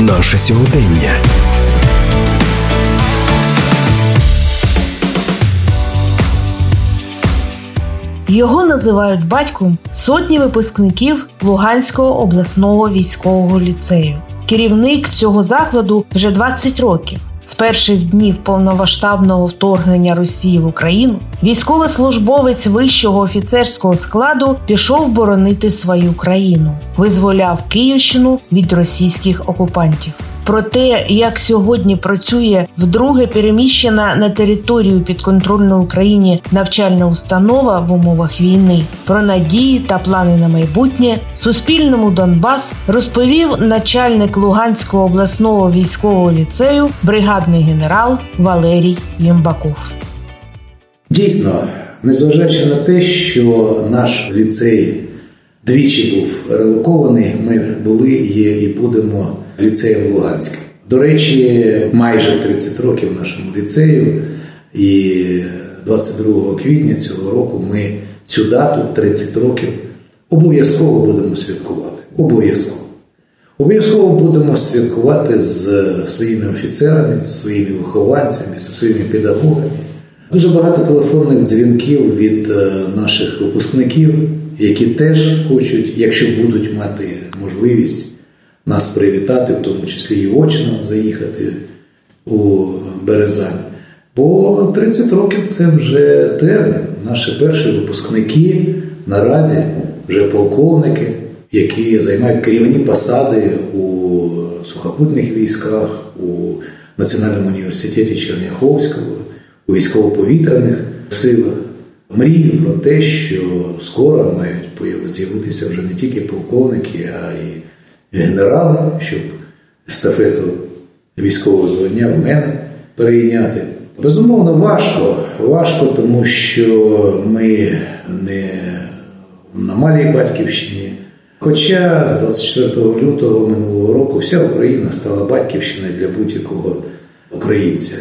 Наше сьогодення. Його називають батьком сотні випускників Луганського обласного військового ліцею. Керівник цього закладу вже 20 років. З перших днів повномасштабного вторгнення Росії в Україну військовослужбовець вищого офіцерського складу пішов боронити свою країну, визволяв Київщину від російських окупантів. Про те, як сьогодні працює вдруге переміщена на територію підконтрольної Україні навчальна установа в умовах війни, про надії та плани на майбутнє Суспільному Донбас розповів начальник Луганського обласного військового ліцею, бригадний генерал Валерій Ємбаков. Дійсно, незважаючи на те, що наш ліцей двічі був релокований, ми були, є і будемо ліцеєм Луганським. До речі, майже 30 років нашому ліцею, і 22 квітня цього року ми цю дату 30 років обов'язково будемо святкувати. Обов'язково. Обов'язково будемо святкувати з своїми офіцерами, з своїми вихованцями, зі своїми педагогами. Дуже багато телефонних дзвінків від е, наших випускників, які теж хочуть, якщо будуть мати можливість нас привітати, в тому числі і очно заїхати у Березань. Бо 30 років це вже термін. Наші перші випускники наразі вже полковники, які займають керівні посади у сухопутних військах, у Національному університеті Черняховського, у військово-повітряних силах. Мрію про те, що скоро мають з'явитися вже не тільки полковники, а й генерали, щоб естафету військового звання в мене перейняти. Безумовно, важко. Важко, тому що ми не на малій батьківщині. Хоча з 24 лютого минулого року вся Україна стала батьківщиною для будь-якого українця.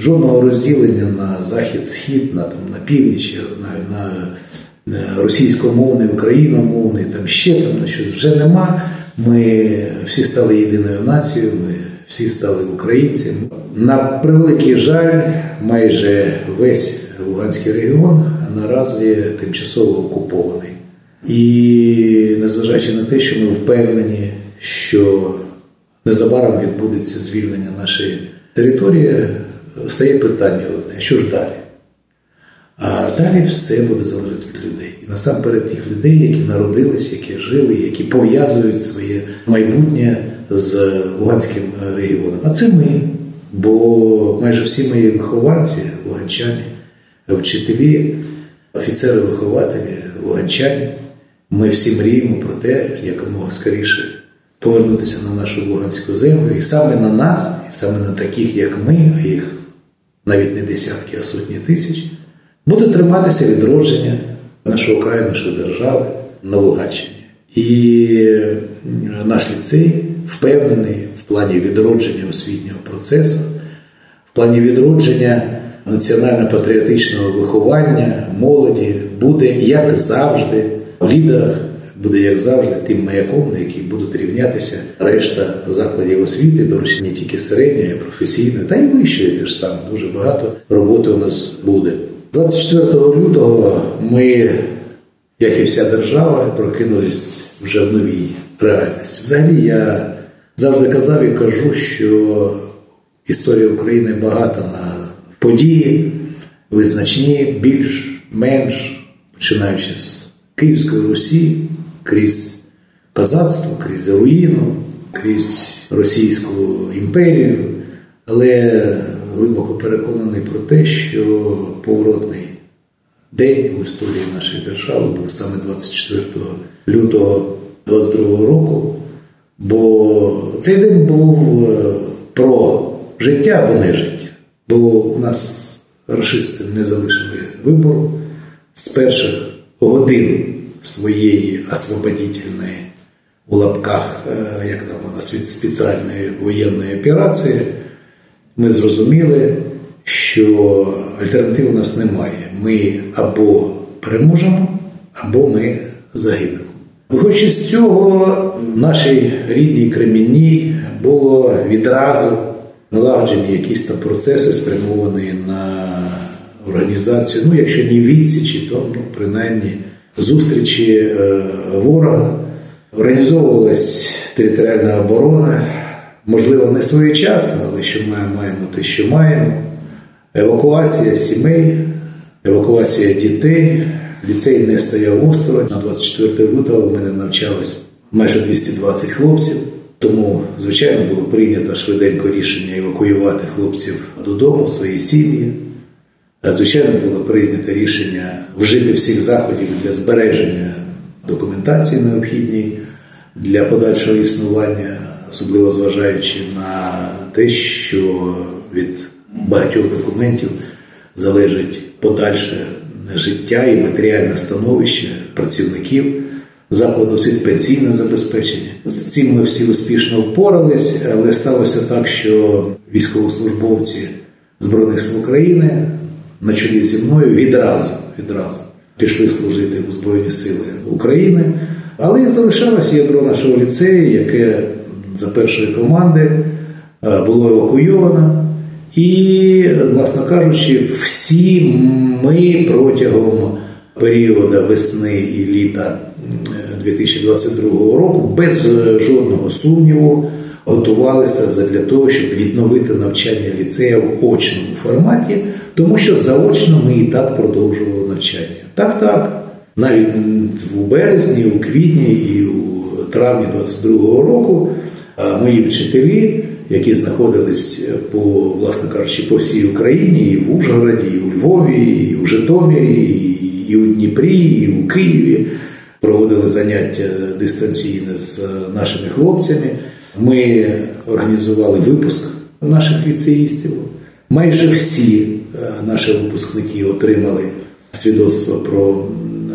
Жодного розділення на захід-схід, на там на північ, я знаю, на російськомовний, україномовний, там ще там на що вже нема. Ми всі стали єдиною нацією, ми всі стали українцями. На превеликий жаль, майже весь Луганський регіон наразі тимчасово окупований. І незважаючи на те, що ми впевнені, що незабаром відбудеться звільнення нашої території, стає питання одне: що ж далі? А далі все буде залежати від людей. І насамперед тих людей, які народились, які жили, які пов'язують своє майбутнє з Луганським регіоном. А це ми. Бо майже всі мої вихованці, луганчані, вчителі, офіцери-вихователі, луганчані, ми всі мріємо про те, якомога скоріше повернутися на нашу Луганську землю. І саме на нас, і саме на таких, як ми, а їх навіть не десятки, а сотні тисяч буде триматися відродження нашого краю, нашої держави на Луганщині. І наш ліцей впевнений в плані відродження освітнього процесу, в плані відродження національно-патріотичного виховання, молоді буде, як завжди, в лідерах. Буде, як завжди, тим маяком, на який будуть рівнятися решта закладів освіти, до речі, не тільки середньої, а професійної, та й вищої теж саме. Дуже багато роботи у нас буде. 24 лютого ми, як і вся держава, прокинулись вже в новій реальності. Взагалі, я завжди казав і кажу, що історія України багата на події, визначні, більш, менш, починаючи з Київської Русі, крізь козацтво, крізь руїну, крізь Російську імперію. Але глибоко переконаний про те, що поворотний день в історії нашої держави був саме 24 лютого 22 року, бо цей день був е, про життя або не життя. Бо у нас расисти не залишили вибору з перших годин своєї освободительної у лапках, е, як там від спеціальної воєнної операції ми зрозуміли, що альтернатив у нас немає. Ми або переможемо, або ми загинемо. Виходячи з цього, в нашій рідній Кремінній було відразу налагоджені якісь там процеси, спрямовані на організацію, ну, якщо не відсічі, то ну, принаймні зустрічі е, ворога. Організовувалась територіальна оборона, можливо, не своєчасно, але що маємо, маємо те, що маємо. Евакуація сімей, евакуація дітей. Ліцей не стояв осторонь. На 24 лютого в мене навчалось майже 220 хлопців. Тому, звичайно, було прийнято швиденько рішення евакуювати хлопців додому, свої сім'ї. Звичайно, було прийнято рішення вжити всіх заходів для збереження документації необхідній для подальшого існування, особливо зважаючи на те, що від багатьох документів залежить подальше життя і матеріальне становище працівників закладу освіти, пенсійне забезпечення. З цим ми всі успішно впорались, але сталося так, що військовослужбовці Збройних сил України на чолі зі мною відразу відразу пішли служити у Збройні Сили України, але залишалося ядро нашого ліцею, яке за першої команди було евакуйовано. І, власно кажучи, всі ми протягом періоду весни і літа 2022 року без жодного сумніву готувалися для того, щоб відновити навчання ліцею в очному форматі, тому що заочно ми і так продовжували навчання. Так, так. Навіть у березні, у квітні і у травні 2022 року мої вчителі які знаходились по, власне кажучи, по всій Україні, і в Ужгороді, і у Львові, і у Житомирі, і у Дніпрі, і у Києві. Проводили заняття дистанційне з нашими хлопцями. Ми організували випуск наших ліцеїстів. Майже всі е, наші випускники отримали свідоцтво про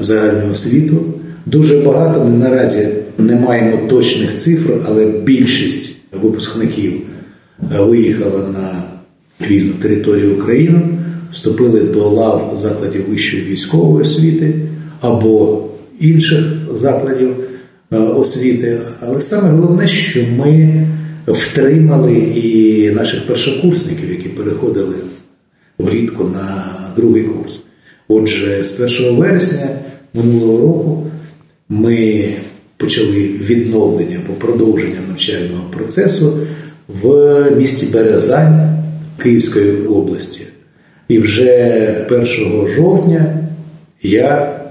загальну освіту. Дуже багато ми наразі не маємо точних цифр, але більшість випускників е, виїхали на вільну територію України, вступили до лав закладів вищої військової освіти або інших закладів освіти. Але саме головне, що ми втримали і наших першокурсників, які переходили влітку на другий курс. Отже, з 1 вересня минулого року ми почали відновлення або продовження навчального процесу в місті Березань Київської області. І вже 1 жовтня я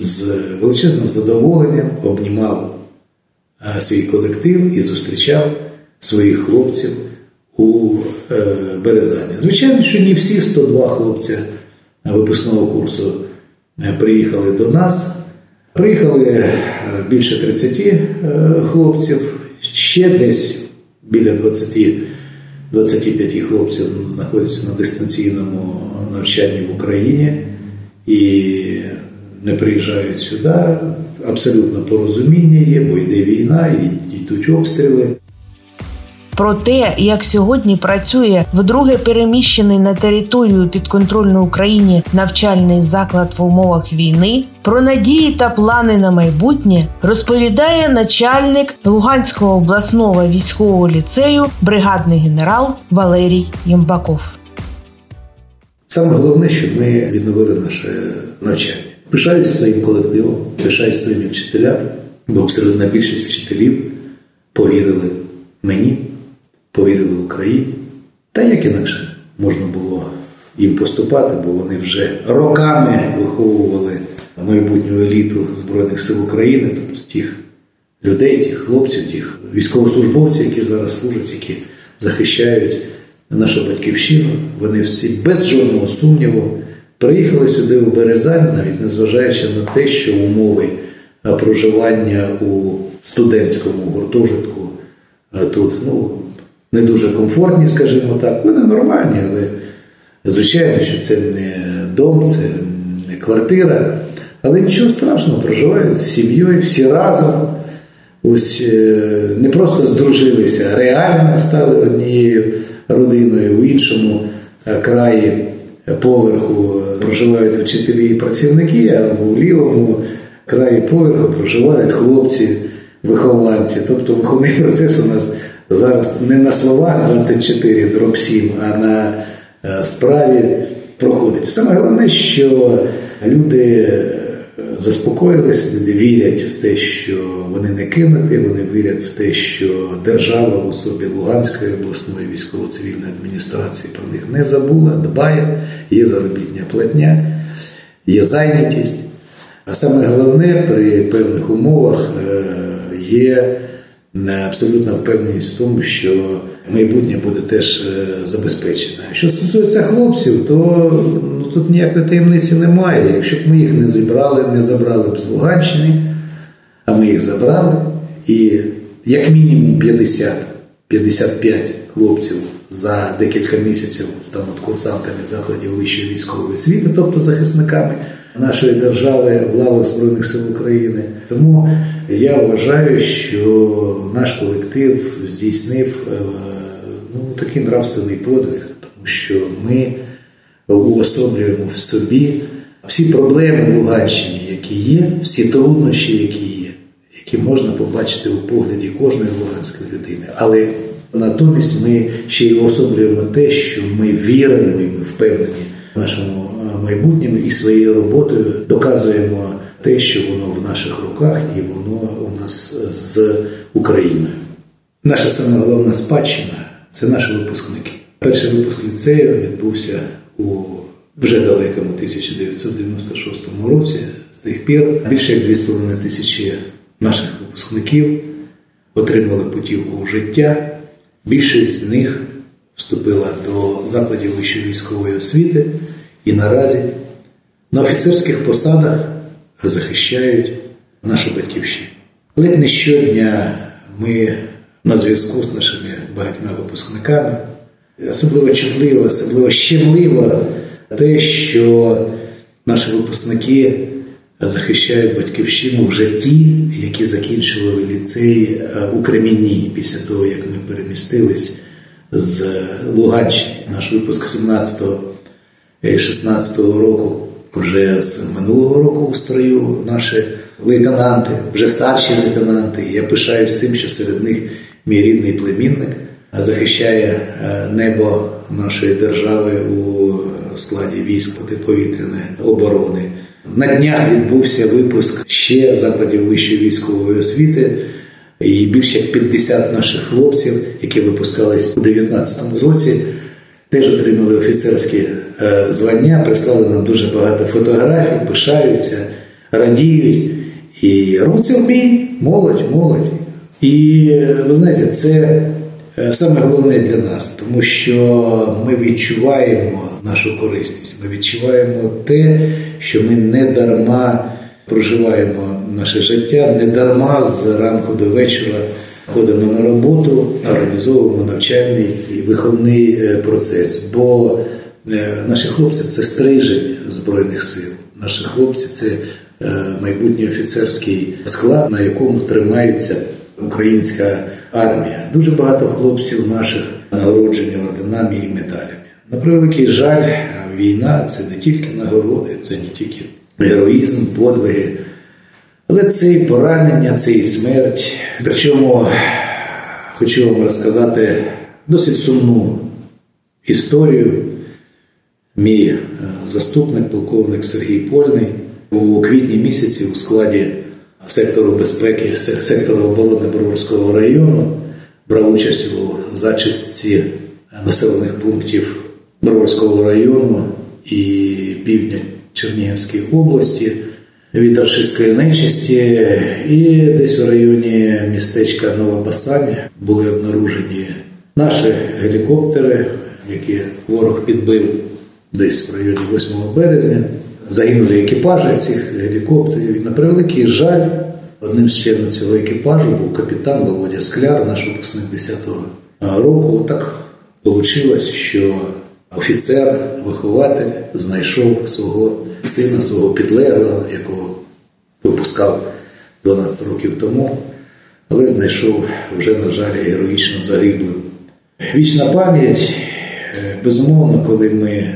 з величезним задоволенням обнімав е, свій колектив і зустрічав своїх хлопців у е, Березані. Звичайно, що не всі 102 хлопці випускного курсу е, приїхали до нас. Приїхали більше 30 е, хлопців, ще десь біля 20 25 хлопців знаходяться на дистанційному навчанні в Україні і не приїжджають сюди. Абсолютно порозуміння є, бо йде війна, і йдуть обстріли. Про те, як сьогодні працює вдруге переміщений на територію підконтрольної Україні навчальний заклад в умовах війни, про надії та плани на майбутнє розповідає начальник Луганського обласного військового ліцею, бригадний генерал Валерій Ємбаков. Саме головне, щоб ми відновили наше навчання. Пишаюсь своїм колективом, пишаюсь своїми вчителями, бо абсолютна більшість вчителів повірили мені повірили Україні. Та як інакше можна було їм поступати, бо вони вже роками виховували майбутню еліту Збройних сил України, тобто тих людей, тих хлопців, тих військовослужбовців, які зараз служать, які захищають нашу батьківщину. Вони всі без жодного сумніву приїхали сюди у Березань, навіть незважаючи на те, що умови проживання у студентському гуртожитку тут ну, не дуже комфортні, скажімо так. Вони нормальні, але звичайно, що це не дом, це не квартира. Але нічого страшного, проживають з сім'єю всі разом. Ось е, не просто здружилися, реально стали однією родиною у іншому е, краї поверху проживають вчителі і працівники, а у лівому краї поверху проживають хлопці, вихованці. Тобто виховний процес у нас зараз не на словах 24 дроб 7, а на е, справі проходить. Саме головне, що люди заспокоїлися, люди вірять в те, що вони не кинуті, вони вірять в те, що держава в особі Луганської обласної військово-цивільної адміністрації про них не забула, дбає, є заробітня платня, є зайнятість. А саме головне, при певних умовах е, є абсолютна впевненість в тому, що майбутнє буде теж е, забезпечене. Що стосується хлопців, то тут ніякої таємниці немає. Якщо б ми їх не зібрали, не забрали б з Луганщини, а ми їх забрали, і як мінімум 50-55 хлопців за декілька місяців стануть курсантами закладів вищої військової освіти, тобто захисниками нашої держави в лавах Збройних сил України. Тому я вважаю, що наш колектив здійснив е, ну, такий нравственний подвиг, тому що ми уособлюємо в собі всі проблеми Луганщини, які є, всі труднощі, які є, які можна побачити у погляді кожної луганської людини. Але натомість ми ще й уособлюємо те, що ми віримо і ми впевнені в нашому майбутньому і своєю роботою доказуємо те, що воно в наших руках, і воно у нас з Україною. Наша саме головна спадщина це наші випускники. Перший випуск ліцею відбувся у вже далекому 1996 році. З тих пір більше як 2,5 тисячі наших випускників отримали путівку у життя. Більшість з них вступила до закладів вищої військової освіти і наразі на офіцерських посадах захищають нашу батьківщину. Але не щодня ми на зв'язку з нашими багатьма випускниками. Особливо чутливо, особливо щемливо те, що наші випускники захищають батьківщину вже ті, які закінчували ліцей у Кремінні після того, як ми перемістились з Луганщини. Наш випуск 17 16-го року, вже з минулого року у строю наші лейтенанти, вже старші лейтенанти. Я пишаюсь тим, що серед них мій рідний племінник захищає е, небо нашої держави у складі військ протиповітряної оборони. На днях відбувся випуск ще закладів вищої військової освіти. І більше як 50 наших хлопців, які випускались у 19-му році, теж отримали офіцерські е, звання, прислали нам дуже багато фотографій, пишаються, радіють. І рвуться в бій, молодь, молодь. І ви знаєте, це е, саме головне для нас, тому що ми відчуваємо нашу корисність, ми відчуваємо те, що ми не дарма проживаємо наше життя, не дарма з ранку до вечора ходимо на роботу, організовуємо навчальний і виховний е, процес. Бо е, наші хлопці це стрижень Збройних сил, наші хлопці це е, майбутній офіцерський склад, на якому тримається українська армія. Дуже багато хлопців наших нагороджені орденами і медалями. На превеликий жаль, війна це не тільки нагороди, це не тільки героїзм, подвиги. Але це і поранення, це і смерть. Причому хочу вам розказати досить сумну історію. Мій е, заступник, полковник Сергій Польний у квітні місяці у складі сектору безпеки, сектору оборони Броварського району брав участь у зачистці населених пунктів Броварського району і півдня Чернігівської області від рашистської нечисті, і десь у районі містечка Нова Басань були обнаружені наші гелікоптери, які ворог підбив десь в районі 8 березня. Загинули екіпажі цих гелікоптерів. І на превеликий жаль, одним з членів цього екіпажу був капітан Володя Скляр, наш випускник 10-го року. Так вийшло, що офіцер, вихователь знайшов свого сина, свого підлеглого, якого випускав 12 років тому, але знайшов вже, на жаль, героїчно загиблим. Вічна пам'ять, е, безумовно, коли ми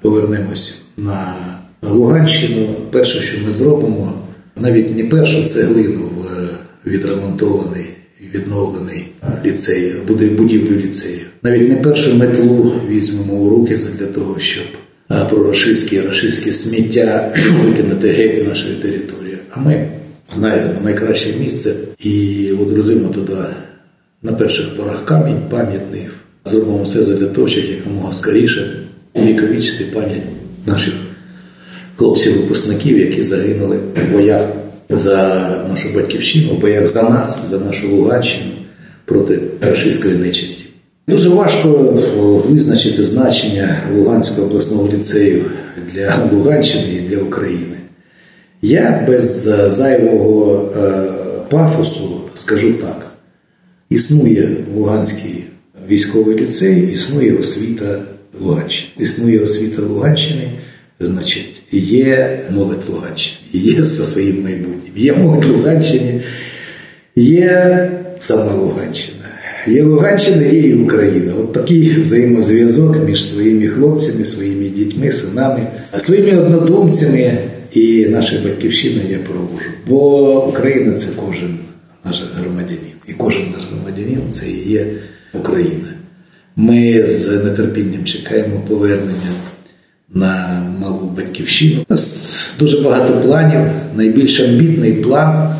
повернемось на Луганщину, перше, що ми зробимо, навіть не першу цеглину в е, відремонтований відновлений ліцей, буде будівлю ліцею. Навіть не першу метлу візьмемо у руки для того, щоб прорашистське і рашистське сміття викинути геть з нашої території. А ми знайдемо найкраще місце і одрузимо туди на перших порах камінь пам'ятний. Зробимо все для того, щоб якомога скоріше увіковічити пам'ять наших хлопців-випускників, які загинули в боях за нашу батьківщину, в боях за нас, за нашу Луганщину проти рашистської нечисті. Дуже важко визначити значення Луганського обласного ліцею для Луганщини і для України. Я без зайвого е, пафосу скажу так: існує Луганський військовий ліцей, існує освіта Луганщини. Існує освіта Луганщини, значить, є молодь Луганщини, є за своїм майбутнім, є молодь Луганщини, є сама Луганщина. Є Луганщина, є і Україна. От такий взаємозв'язок між своїми хлопцями, своїми дітьми, синами, своїми однодумцями і нашою батьківщиною я провожу. Бо Україна це кожен наш громадянин. І кожен наш громадянин це і є Україна. Ми з нетерпінням чекаємо повернення на малу батьківщину. У нас дуже багато планів. Найбільш амбітний план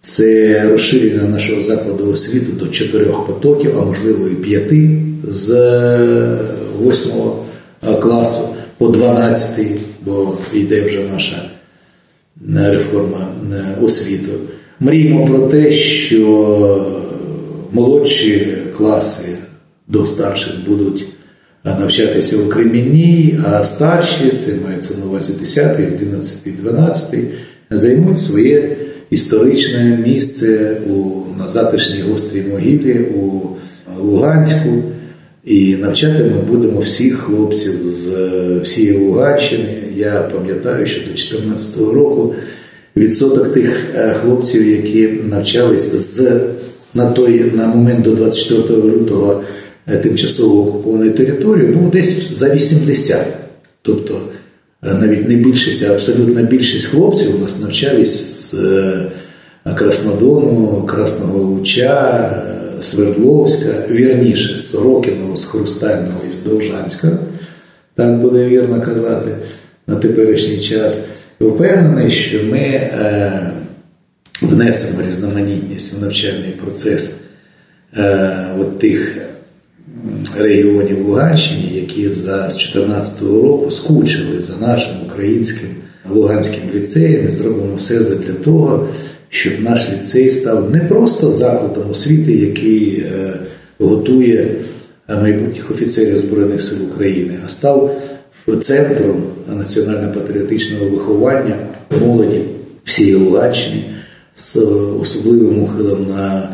це розширення нашого закладу освіти до чотирьох потоків, а можливо і п'яти з восьмого класу по 12, бо йде вже наша реформа освіти. Мріємо про те, що молодші класи до старших будуть навчатися у Кремінній, а старші, це мається на увазі 10, 11, 12, займуть своє історичне місце у, на затишній гострій могилі у Луганську. І навчати ми будемо всіх хлопців з всієї Луганщини. Я пам'ятаю, що до 2014 року відсоток тих е, хлопців, які навчались з на той на момент до 24 лютого е, тимчасово окупованої території, був десь за 80. Тобто Е, навіть не більшість, а абсолютна більшість хлопців у нас навчались з е, Краснодону, Красного Луча, е, Свердловська, вірніше, з Сорокиного, з Хрустального і з Довжанська, так буде вірно казати на теперішній час. Впевнений, що ми внесемо різноманітність в навчальний процес от тих регіонів Луганщини, які за з 2014 року скучили за нашим українським Луганським ліцеєм і зробимо все для того, щоб наш ліцей став не просто закладом освіти, який е, готує майбутніх офіцерів Збройних сил України, а став центром національно-патріотичного виховання молоді всієї Луганщини з особливим ухилом на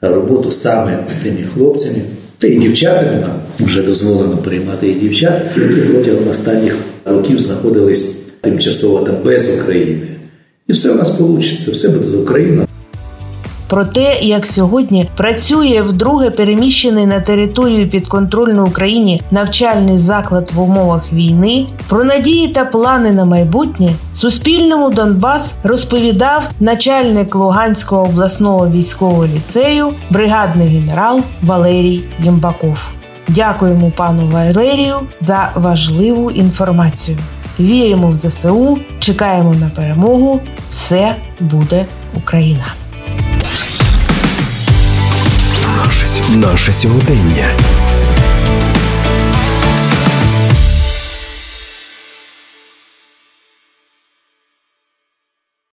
роботу саме з тими хлопцями. Та й дівчатами нам вже дозволено приймати і дівчат, які протягом останніх років знаходились тимчасово там без України. І все у нас вийде, все буде Україна. Про те, як сьогодні працює вдруге переміщений на територію підконтрольної Україні навчальний заклад в умовах війни, про надії та плани на майбутнє Суспільному Донбас розповідав начальник Луганського обласного військового ліцею, бригадний генерал Валерій Ємбаков. Дякуємо пану Валерію за важливу інформацію. Віримо в ЗСУ, чекаємо на перемогу. Все буде Україна. Наше сьогодення.